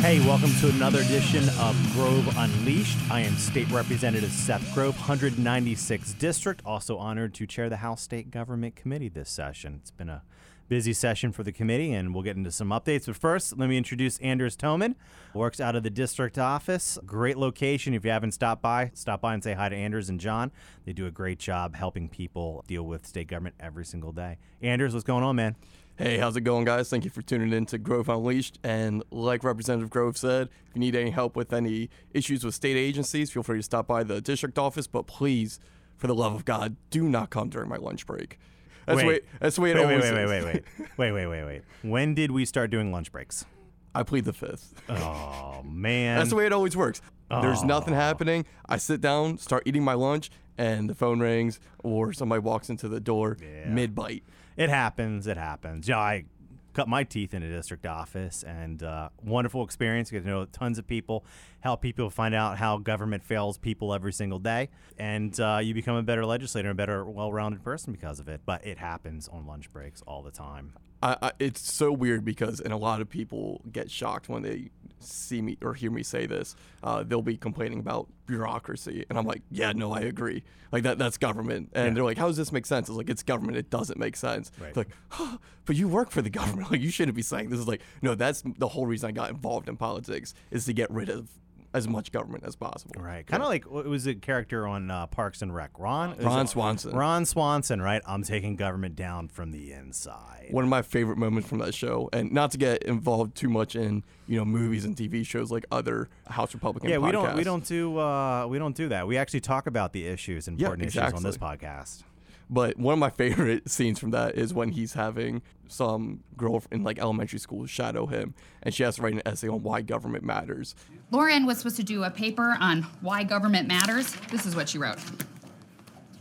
Hey, welcome to another edition of Grove Unleashed. I am State Representative Seth Grove, 196th District, also honored to chair the House State Government Committee this session. It's been a busy session for the committee, and we'll get into some updates. But first, let me introduce Anders Toman, works out of the district office. Great location. If you haven't stopped by, stop by and say hi to Anders and John. They do a great job helping people deal with state government every single day. Anders, what's going on, man? Hey, how's it going, guys? Thank you for tuning in to Grove Unleashed. And like Representative Grove said, if you need any help with any issues with state agencies, feel free to stop by the district office. But please, for the love of God, do not come during my lunch break. That's Wait. way. That's the way it Wait, wait, always wait, is. wait, wait, wait, wait, wait, wait, wait. When did we start doing lunch breaks? I plead the fifth. Oh man, That's the way it always works. There's nothing Oh. happening. I sit down, start eating my lunch, and the phone rings, or somebody walks into the door Yeah. mid bite. It happens. It happens. Yeah, I cut my teeth in a district office, and uh, wonderful experience. Get to know tons of people, help people find out how government fails people every single day, and uh, you become a better legislator, a better, well-rounded person because of it. But it happens on lunch breaks all the time. I, I, it's so weird because, and a lot of people get shocked when they see me or hear me say this. Uh, they'll be complaining about bureaucracy, and I'm like, yeah, no, I agree. Like that, that's government. And Yeah. they're like, how does this make sense? It's like it's government. It doesn't make sense. Right. Like, but you work for the government. Like you shouldn't be saying this. Is like, no, that's the whole reason I got involved in politics is to get rid of as much government as possible. Right. Kind of like it was a character on uh, Parks and Rec. Ron. Ron Swanson. Ron Swanson. Right. I'm taking government down from the inside. one of my favorite moments from that show, and not to get involved too much in you know movies and TV shows like other House Republican. Yeah, we don't we don't do uh, we don't do that. We actually talk about the issues, Yeah, important issues on this podcast. But one of my favorite scenes from that is when he's having some girl in like elementary school shadow him, and she has to write an essay on why government matters. Lauren was supposed to do a paper on why government matters. This is what she wrote.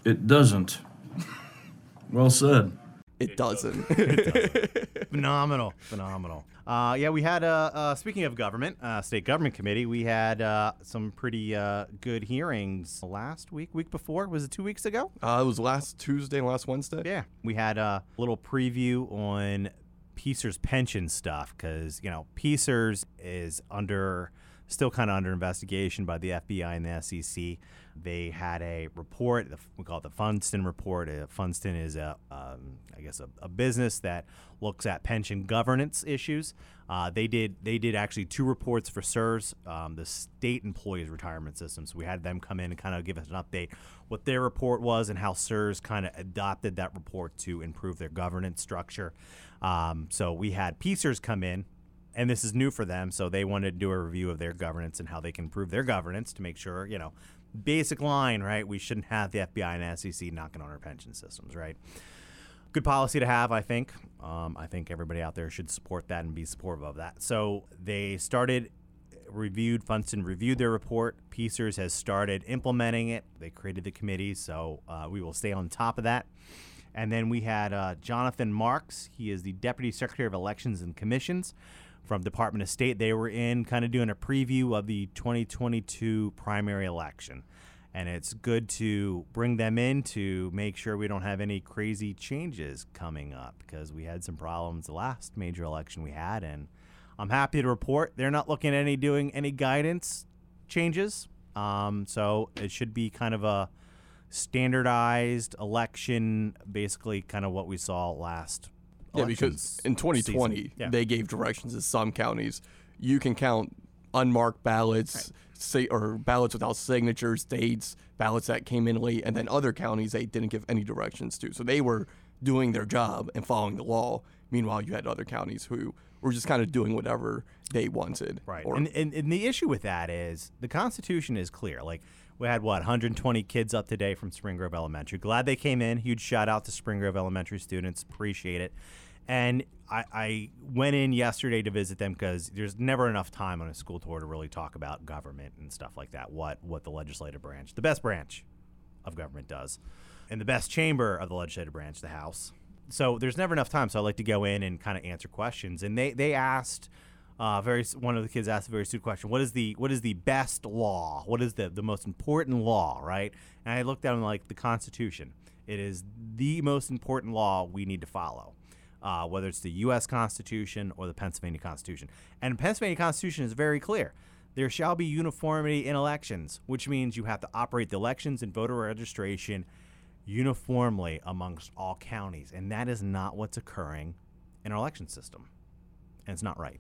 It doesn't. Well said. It doesn't. phenomenal, phenomenal. Uh, yeah, we had uh, uh, speaking of government, uh, state government committee. We had uh, some pretty uh, good hearings last week, week before. Was it two weeks ago? uh, it was last Tuesday and last Wednesday. Yeah, we had a little preview on PSERS pension stuff because you know PSERS is under still kind of under investigation by the FBI and the SEC. They had a report, we call it the Funston report. Uh, Funston is a, um, I guess, a, a business that looks at pension governance issues. Uh, they did they did actually two reports for SERS, um, the state employees retirement system. So we had them come in and kind of give us an update what their report was and how SERS kind of adopted that report to improve their governance structure. Um, so we had PSERS come in, and this is new for them. So they wanted to do a review of their governance and how they can improve their governance to make sure, you know, basic line, right? We shouldn't have the FBI and SEC knocking on our pension systems, right? good policy to have, I think. Um, I think everybody out there should support that and be supportive of that. So they started, reviewed, Funston reviewed their report. PSERS has started implementing it. They created the committee, so uh, we will stay on top of that. And then we had uh, Jonathan Marks. He is the Deputy Secretary of Elections and Commissions from Department of State. They were in kind of doing a preview of the 2022 primary election and it's good to bring them in to make sure we don't have any crazy changes coming up because we had some problems the last major election we had and i'm happy to report they're not looking at any doing any guidance changes um, so it should be kind of a standardized election basically kind of what we saw last Yeah, because in 2020. Yeah. they gave directions to some counties. You can count unmarked ballots, say, or ballots without signatures, dates, ballots that came in late, and then other counties they didn't give any directions to. So they were doing their job and following the law. Meanwhile, you had other counties who were just kind of doing whatever they wanted. Right. Or, and, and and the issue with that is the Constitution is clear. Like we had what 120 kids up today from Spring Grove Elementary. Glad they came in. Huge shout out to Spring Grove Elementary students. Appreciate it. And I, I went in yesterday to visit them because there's never enough time on a school tour to really talk about government and stuff like that. What what the legislative branch, the best branch of government, does, and the best chamber of the legislative branch, the House. So there's never enough time. So I like to go in and kind of answer questions. And they they asked uh, very one of the kids asked a very stupid question. What is the what is the best law? What is the the most important law? Right? And I looked at them like the Constitution. It is the most important law we need to follow. Uh, whether it's the U.S. Constitution or the Pennsylvania Constitution. And the Pennsylvania Constitution is very clear. There shall be uniformity in elections, which means you have to operate the elections and voter registration uniformly amongst all counties. And that is not what's occurring in our election system. And it's not right.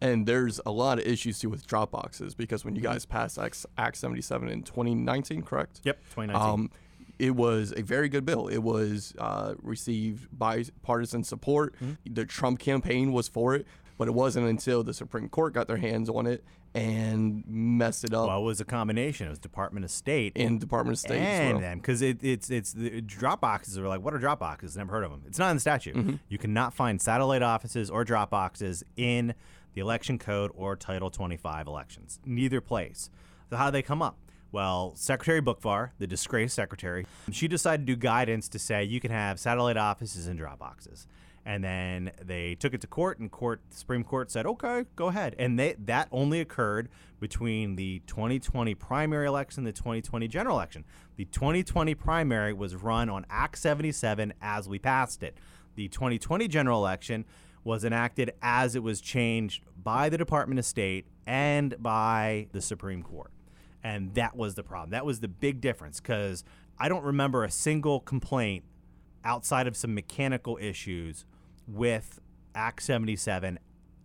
And there's a lot of issues too with drop boxes because when you guys passed Act, Act 77 in 2019, correct? Yep, 2019. Um, it was a very good bill. It was uh, received bipartisan support. The Trump campaign was for it, but it wasn't until the Supreme Court got their hands on it and messed it up well, it was a combination. It was Department of State and Department of State and well. them because it, it's it's the drop boxes are like what are drop boxes? Never heard of them. It's not in the statute. Mm-hmm. You cannot find satellite offices or drop boxes in the election code or Title 25 elections. Neither place. So how do they come up? Well, Secretary Boockvar, the disgraced secretary, she decided to do guidance to say you can have satellite offices and drop boxes. And then they took it to court, and court, the Supreme Court said, "Okay, go ahead." And they, that only occurred between the 2020 primary election and the 2020 general election. The 2020 primary was run on Act 77 as we passed it. The 2020 general election was enacted as it was changed by the Department of State and by the Supreme Court. And that was the problem. That was the big difference because I don't remember a single complaint outside of some mechanical issues with Act 77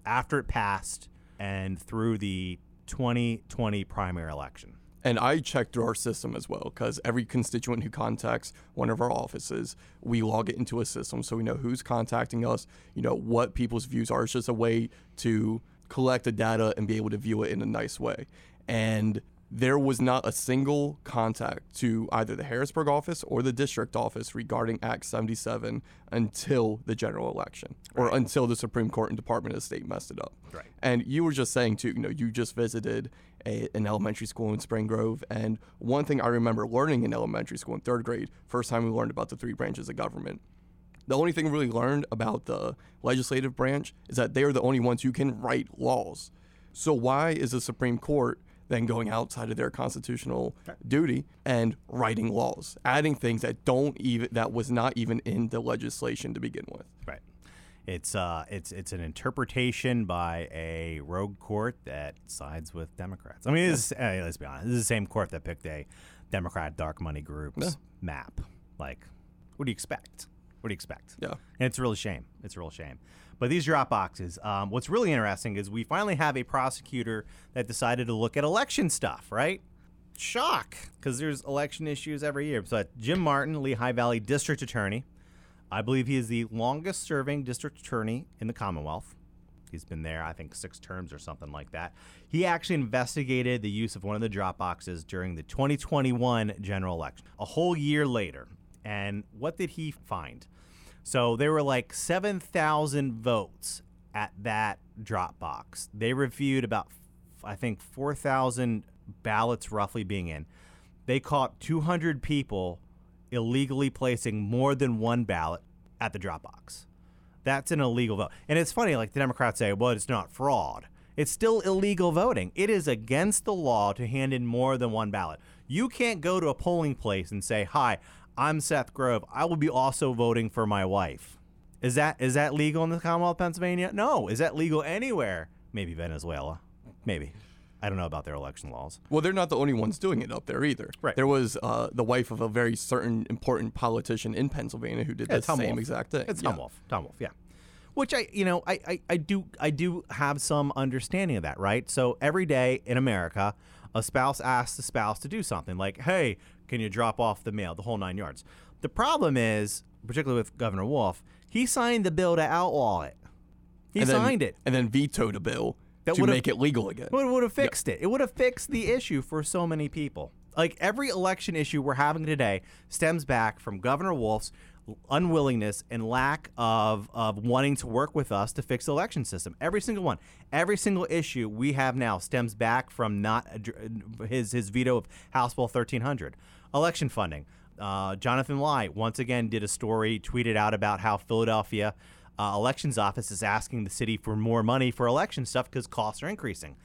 after it passed and through the 2020 primary election. And I checked through our system as well because every constituent who contacts one of our offices, we log it into a system so we know who's contacting us, you know, what people's views are. It's just a way to collect the data and be able to view it in a nice way. And there was not a single contact to either the Harrisburg office or the district office regarding Act 77 until the general election or until the Supreme Court and Department of State messed it up. Right. And you were just saying too, you know, you just visited a, an elementary school in Spring Grove, and one thing I remember learning in elementary school in third grade, first time we learned about the three branches of government. The only thing we really learned about the legislative branch is that they are the only ones who can write laws. So why is the Supreme Court then going outside of their constitutional duty and writing laws, adding things that don't even that was not even in the legislation to begin with? Right. It's uh, it's it's an interpretation by a rogue court that sides with Democrats. I mean, is, eh, let's be honest. This is the same court that picked a Democrat dark money group's Yeah. map. Like, what do you expect? What do you expect? Yeah. And it's a real shame. It's a real shame. But these drop boxes, um, what's really interesting is we finally have a prosecutor that decided to look at election stuff, right? Shock, because there's election issues every year. So Jim Martin, Lehigh Valley District Attorney, I believe he is the longest serving district attorney in the Commonwealth. He's been there, I think, six terms or something like that. He actually investigated the use of one of the drop boxes during the 2021 general election, a whole year later. And what did he find? So there were like 7,000 votes at that drop box. They reviewed about, I think, 4,000 ballots roughly being in. They caught 200 people illegally placing more than one ballot at the drop box. That's an illegal vote. And it's funny, like the Democrats say, well, it's not fraud. It's still illegal voting. It is against the law to hand in more than one ballot. You can't go to a polling place and say, "Hi, I'm Seth Grove. I will be also voting for my wife." Is that is that legal in the Commonwealth of Pennsylvania? No. Is that legal anywhere? Maybe Venezuela. Maybe. I don't know about their election laws. Well, they're not the only ones doing it up there either. Right. There was uh, the wife of a very certain important politician in Pennsylvania who did Yeah, the Tom same Wolf. exact thing. It's Yeah. Tom Wolf. Tom Wolf, yeah. Which I, you know, I, I, I do, I do have some understanding of that, right? So every day in America, a spouse asks the spouse to do something like, "Hey, can you drop off the mail?" The whole nine yards. The problem is, particularly with Governor Wolf, he signed the bill to outlaw it. He And then- signed it. and then vetoed a bill That to make it legal again. It would have fixed it. It would have fixed the issue for so many people. Like every election issue we're having today stems back from Governor Wolf's unwillingness and lack of, of wanting to work with us to fix the election system. Every single one. Every single issue we have now stems back from not his his veto of House Bill 1300. Election funding. Uh, Jonathan Lai once again did a story, tweeted out about how Philadelphia uh, elections office is asking the city for more money for election stuff because costs are increasing.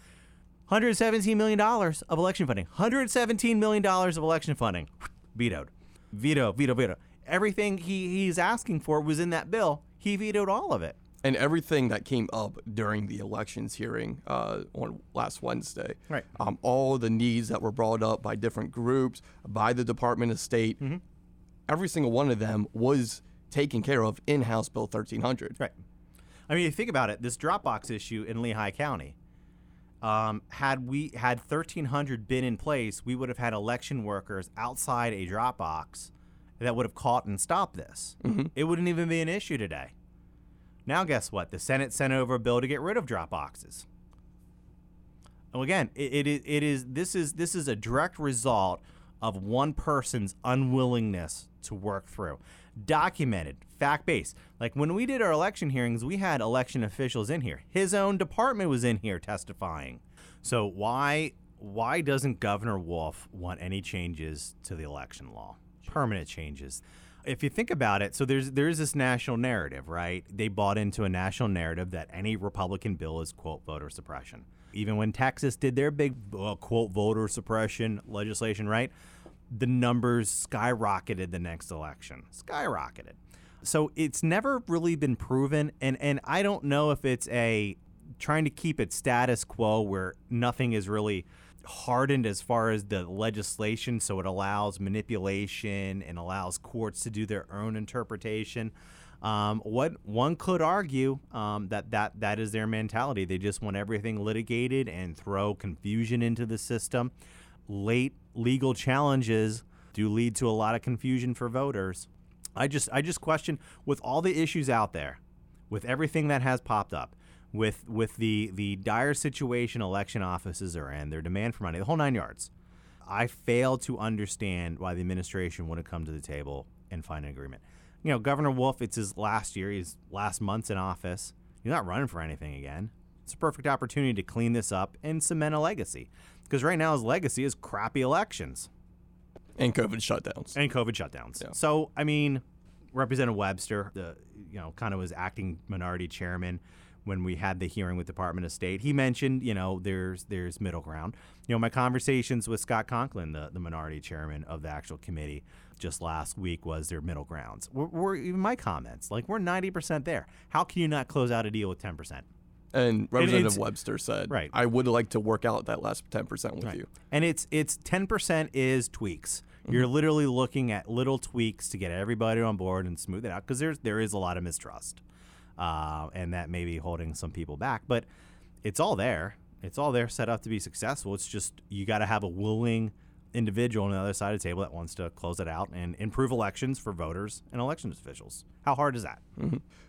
$117 million of election funding. $117 million of election funding. Vetoed. Veto, veto, veto. Everything he, he's asking for was in that bill. He vetoed all of it. and everything that came up during the elections hearing uh, on last Wednesday. Right. Um, all the needs that were brought up by different groups, by the Department of State, Mm-hmm. every single one of them was taken care of in House Bill 1300. Right. I mean, you think about it. This Dropbox issue in Lehigh County. Um, had we had 1,300 been in place, we would have had election workers outside a Dropbox that would have caught and stopped this. Mm-hmm. It wouldn't even be an issue today. Now, guess what? The Senate sent over a bill to get rid of Dropboxes. Well, again, it, it, it is this is this is a direct result of one person's unwillingness to work through, documented, fact based. Like when we did our election hearings, we had election officials in here. His own department was in here testifying. So why why doesn't Governor Wolf want any changes to the election law? Permanent changes. If you think about it, so there's there's this national narrative, right? They bought into a national narrative that any Republican bill is quote voter suppression. Even when Texas did their big uh, quote voter suppression legislation, right? The numbers skyrocketed the next election. Skyrocketed. So it's never really been proven and and I don't know if it's a trying to keep it status quo where nothing is really hardened as far as the legislation so it allows manipulation and allows courts to do their own interpretation. Um, what one could argue um, that, that that is their mentality. They just want everything litigated and throw confusion into the system. Late legal challenges do lead to a lot of confusion for voters. I just i just question with all the issues out there with everything that has popped up with with the the dire situation election offices are in, their demand for money, the whole nine yards. I fail to understand why the administration wouldn't come to the table and find an agreement. You know, Governor Wolf, it's his last year, his last months in office. He's not running for anything again. It's a perfect opportunity to clean this up and cement a legacy. Because right now his legacy is crappy elections And COVID shutdowns. and COVID shutdowns. Yeah. So, I mean, Representative Webster, the you know, kind of was acting minority chairman when we had the hearing with Department of State. He mentioned, you know, there's there's middle ground. You know, my conversations with Scott Conklin, the, the minority chairman of the actual committee, just last week was their middle grounds. We're, we're even my comments, like we're 90% there. How can you not close out a deal with 10%? And Representative Webster said, Right. I would like to work out that last 10% with you. And it's it's ten percent is tweaks. Mm-hmm. You're literally looking at little tweaks to get everybody on board and smooth it out because there's there is a lot of mistrust, uh, and that may be holding some people back. But it's all there. It's all there set up to be successful. It's just you got to have a willing individual on the other side of the table that wants to close it out and improve elections for voters and election officials. How hard is that?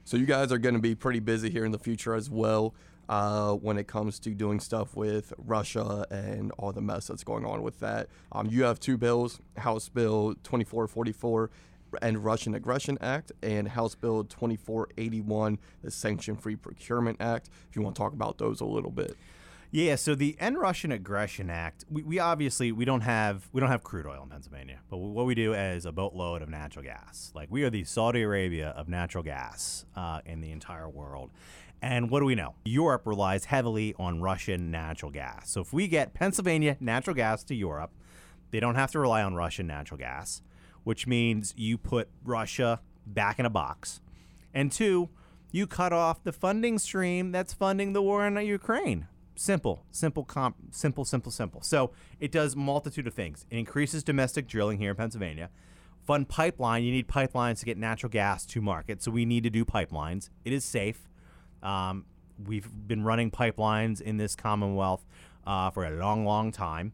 So you guys are going to be pretty busy here in the future as well uh, when it comes to doing stuff with Russia and all the mess that's going on with that. Um, you have two bills, House Bill 2444 and Russian Aggression Act and House Bill 2481, the Sanction Free Procurement Act. If you want to talk about those a little bit. Yeah, so the End Russian Aggression Act, we, we obviously we don't have we don't have crude oil in Pennsylvania, but what we do is a boatload of natural gas. Like we are the Saudi Arabia of natural gas uh, in the entire world. And what do we know? Europe relies heavily on Russian natural gas. So if we get Pennsylvania natural gas to Europe, they don't have to rely on Russian natural gas, which means you put Russia back in a box. And two, you cut off the funding stream that's funding the war in Ukraine. Simple, simple, comp, simple, simple, simple. So it does multitude of things. It increases domestic drilling here in Pennsylvania. Fund pipeline. You need pipelines to get natural gas to market. So we need to do pipelines. It is safe. Um, we've been running pipelines in this Commonwealth uh, for a long, long time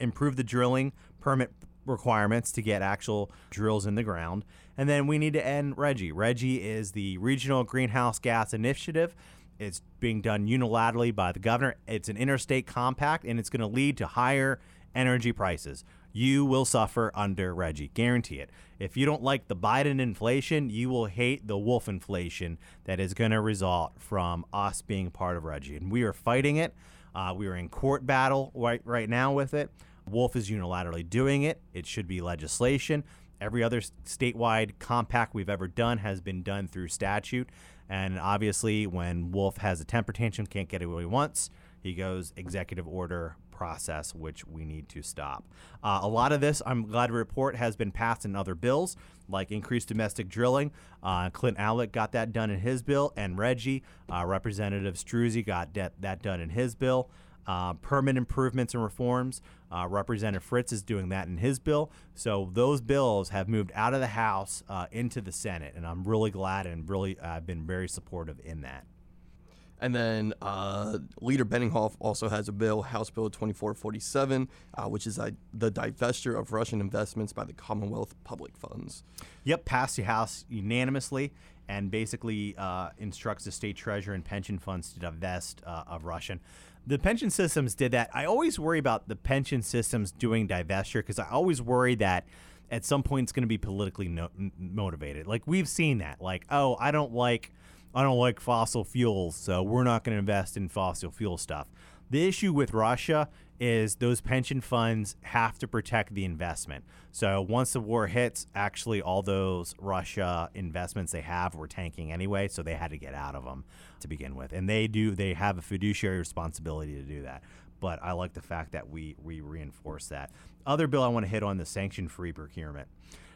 improve the drilling permit requirements to get actual drills in the ground. And then we need to end RGGI. RGGI is the Regional Greenhouse Gas Initiative. It's being done unilaterally by the governor. It's an interstate compact and it's going to lead to higher energy prices. You will suffer under RGGI. Guarantee it. If you don't like the Biden inflation, you will hate the wolf inflation that is going to result from us being part of RGGI. And we are fighting it. Uh, we are in court battle right right now with it. Wolf is unilaterally doing it. It should be legislation. Every other statewide compact we've ever done has been done through statute. And obviously, when Wolf has a temper tantrum, can't get it what he wants, he goes executive order process, which we need to stop. Uh, a lot of this, I'm glad to report, has been passed in other bills, like increased domestic drilling. Uh, Clint Owlett got that done in his bill, and RGGI, uh, Representative Struzzi, got that done in his bill. Uh, permanent improvements and reforms. Uh, Representative Fritz is doing that in his bill. So those bills have moved out of the House uh, into the Senate, and I'm really glad and really I've been very supportive in that. And then uh, Leader Benninghoff also has a bill, House Bill 2447, uh, which is uh, the divestiture of Russian investments by the Commonwealth public funds. Yep, passed the House unanimously and basically uh, instructs the state treasurer and pension funds to divest uh, of Russian. The pension systems did that. I always worry about the pension systems doing divestiture because I always worry that at some point it's going to be politically no- motivated. Like we've seen that. Like, oh, I don't like I don't like fossil fuels, so we're not going to invest in fossil fuel stuff. The issue with Russia is those pension funds have to protect the investment. So once the war hits, actually all those Russia investments they have were tanking anyway, so they had to get out of them to begin with. And they do they have a fiduciary responsibility to do that. But I like the fact that we we reinforce that. Other bill I want to hit on the sanction-free procurement.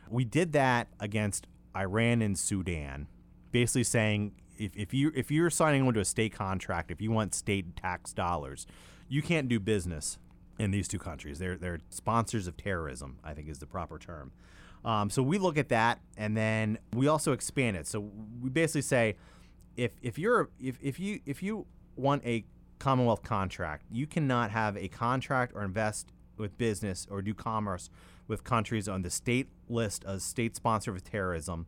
We did that against Iran and Sudan, basically saying if, if you if you're signing onto a state contract, if you want state tax dollars, you can't do business in these two countries. They're they're sponsors of terrorism. I think is the proper term. Um, so we look at that, and then we also expand it. So we basically say, if if you're if, if you if you want a Commonwealth contract, you cannot have a contract or invest with business or do commerce with countries on the state list as state sponsor of terrorism,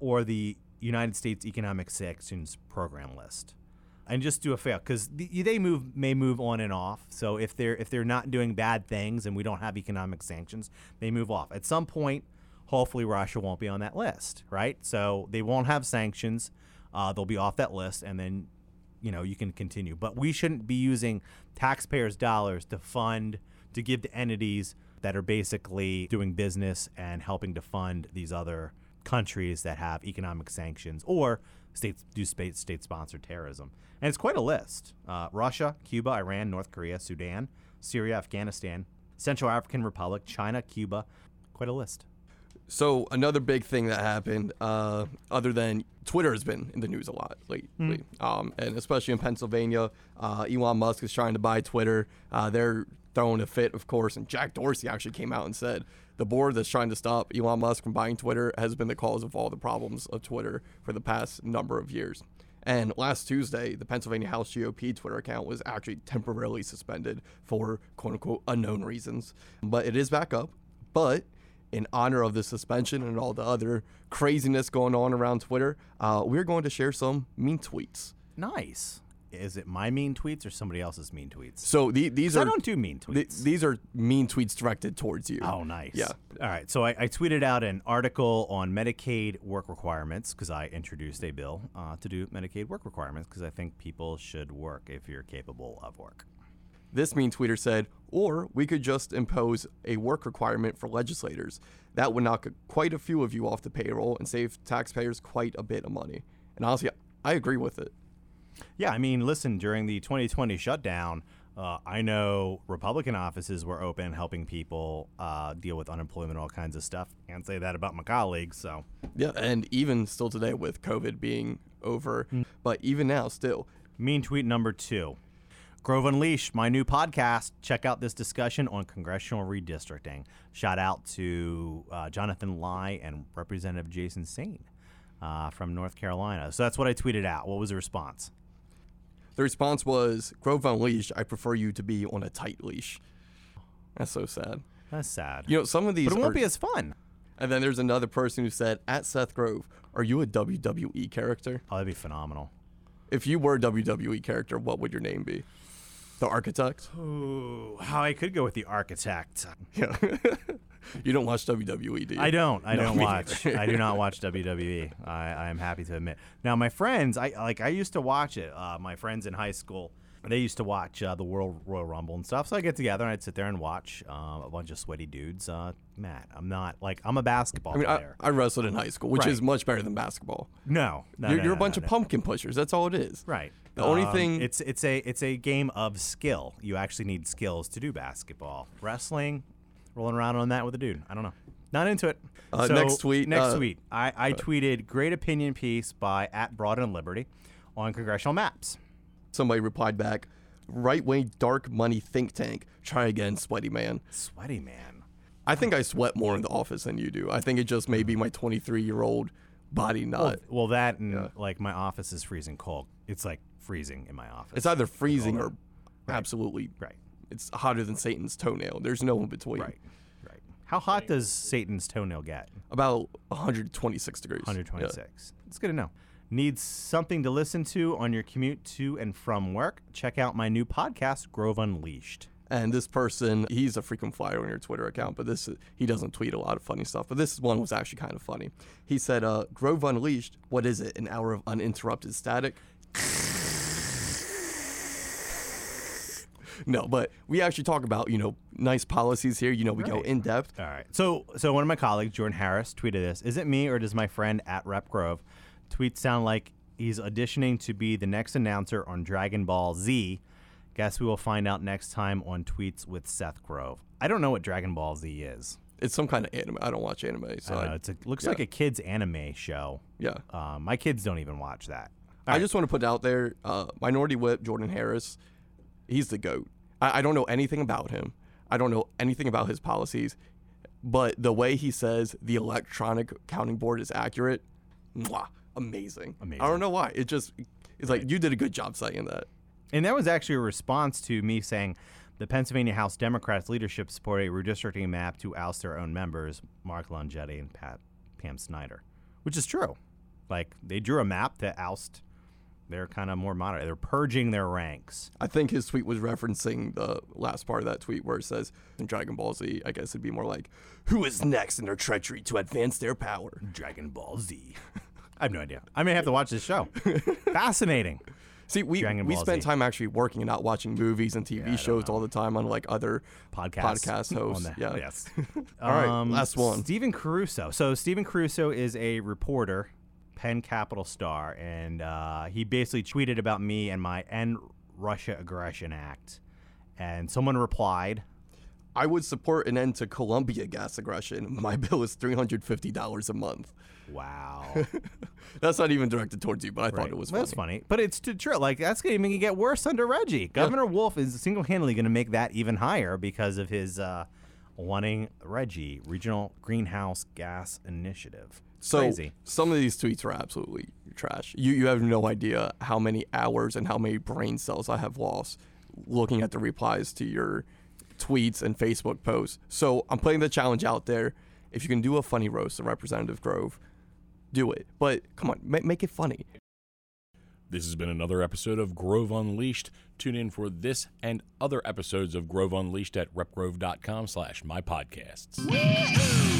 or the United States Economic Sanctions Program list, and just do a fail because they move may move on and off. So if they're if they're not doing bad things and we don't have economic sanctions, they move off. At some point, hopefully Russia won't be on that list, right? So they won't have sanctions. Uh, they'll be off that list, and then you know you can continue. But we shouldn't be using taxpayers' dollars to fund to give to entities that are basically doing business and helping to fund these other countries that have economic sanctions or states do state state sponsored terrorism. And it's quite a list: uh, Russia, Cuba, Iran, North Korea, Sudan, Syria, Afghanistan, Central African Republic, China, Cuba. Quite a list. So another big thing that happened, uh, other than Twitter has been in the news a lot lately, mm. um, and especially in Pennsylvania, uh, Elon Musk is trying to buy Twitter. Uh, they're throwing a fit, of course, and Jack Dorsey actually came out and said the board that's trying to stop Elon Musk from buying Twitter has been the cause of all the problems of Twitter for the past number of years. And last Tuesday, the Pennsylvania House GOP Twitter account was actually temporarily suspended for quote unquote unknown reasons. But it is back up. But in honor of the suspension and all the other craziness going on around Twitter, uh, we're going to share some mean tweets. Nice is it my mean tweets or somebody else's mean tweets? So the, these are I don't do mean tweets. these are mean tweets directed towards you. Oh, nice. Yeah. All right. So I, I tweeted out an article on Medicaid work requirements because I introduced a bill uh, to do Medicaid work requirements because I think people should work if you're capable of work. This mean tweeter said, or we could just impose a work requirement for legislators. That would knock quite a few of you off the payroll and save taxpayers quite a bit of money. And honestly, I agree with it. Yeah, I mean, listen, during the 2020 shutdown, uh, I know Republican offices were open helping people uh, deal with unemployment, all kinds of stuff. Can't say that about my colleagues. So yeah, and even still today with COVID being over, mm. but even now, still. Mean tweet number two. Grove Unleashed, my new podcast. Check out this discussion on congressional redistricting. Shout out to uh, Jonathan Lai and Representative Jason Saine uh, from North Carolina. So that's what I tweeted out. What was the response? The response was, Grove Unleashed, I prefer you to be on a tight leash. That's so sad. That's sad. You know, some of these. But it won't are, be as fun. And then there's another person who said, at Seth Grove, are you a WWE character? Oh, that'd be phenomenal. If you were a WWE character, what would your name be? The Architect? Ooh, how I could go with the Architect. Yeah. you don't watch WWE, do you? I don't. I no, don't watch. I do not watch WWE. I, I am happy to admit. Now, my friends, I like. I used to watch it. Uh, my friends in high school, they used to watch uh, the World Royal Rumble and stuff. So I get together and I'd sit there and watch um, a bunch of sweaty dudes. Uh, Matt, I'm not like I'm a basketball I mean, I, player. I wrestled in high school, which Right. is much better than basketball. no, no, you're no, you're no, a bunch of pumpkin pushers. That's all it is. Right. The only Um, thing- it's it's a it's a game of skill. You actually need skills to do basketball. Wrestling, rolling around on that with a dude. I don't know. Not into it. Uh, So, next tweet, Next uh, tweet. I, I tweeted great opinion piece by at Broad and Liberty on congressional maps. Somebody replied back, right wing dark money think tank. Try again, sweaty man. Sweaty man. I think I sweat more in the office than you do. I think it just may be my 23 year old body not. Well, well, that and like my office is freezing cold. It's like freezing in my office. it's either freezing or absolutely right. It's hotter than Satan's toenail. There's no in between. Right. Right. How hot does Satan's toenail get? About 126 degrees. Yeah. 126. It's good to know. Needs something to listen to on your commute to and from work? Check out my new podcast, Grove Unleashed. And this person, he's a frequent flyer on your Twitter account, but this he doesn't tweet a lot of funny stuff. But this one was actually kind of funny. He said, uh, "Grove Unleashed. What is it? An hour of uninterrupted static." No, but we actually talk about you know nice policies here. You know, we go in depth. All right. So, so one of my colleagues, Jordan Harris, tweeted this. Is it me or does my friend at Rep Grove tweet sound like he's auditioning to be the next announcer on Dragon Ball Z? Guess we will find out next time on Tweets with Seth Grove. I don't know what Dragon Ball Z is. It's some kind of anime. I don't watch anime, so I I, a, looks yeah. like a kids anime show. yeah. Um, my kids don't even watch that. I just want to put out there, uh, Minority Whip Jordan Harris, he's the goat. I, I don't know anything about him. I don't know anything about his policies, but the way he says the electronic counting board is accurate, mwah, amazing. Amazing. I don't know why. It just it's like you did a good job saying that. And that was actually a response to me saying the Pennsylvania House Democrats leadership support a redistricting map to oust their own members, Mark Longietti and Pat, Pam Snyder, which is true. Like they drew a map to oust. They're kind of more moderate. They're purging their ranks. I think his tweet was referencing the last part of that tweet where it says in Dragon Ball Z, I guess it'd be more like, who is next in their treachery to advance their power? Dragon Ball Z. I have no idea. I may have to watch this show. Fascinating. See, we, we Ball spend Z. time actually working and not watching movies and TV shows all the time on like other Podcast. podcast on hosts. the- yeah. Yes. All right, um, last one. Stephen Caruso. So Stephen Caruso is a reporter, Penn Capital Star, and uh, he basically tweeted about me and my End Russia Aggression Act. And someone replied, I would support an end to Columbia gas aggression. My bill is three hundred fifty dollars a month. "Wow, That's not even directed towards you, but I thought it was Well, funny. That's funny, but it's true. Like that's going to get worse under RGGI. Governor Wolf is single-handedly going to make that even higher because of his uh, wanting RGGI Regional Greenhouse Gas Initiative. So Crazy. some of these tweets are absolutely trash. You you have no idea how many hours and how many brain cells I have lost looking at the replies to your tweets and Facebook posts. So I'm putting the challenge out there. If you can do a funny roast of Representative Grove, do it. But come on, ma- make it funny. This has been another episode of Grove Unleashed. Tune in for this and other episodes of Grove Unleashed at repgrove.com slash my podcasts.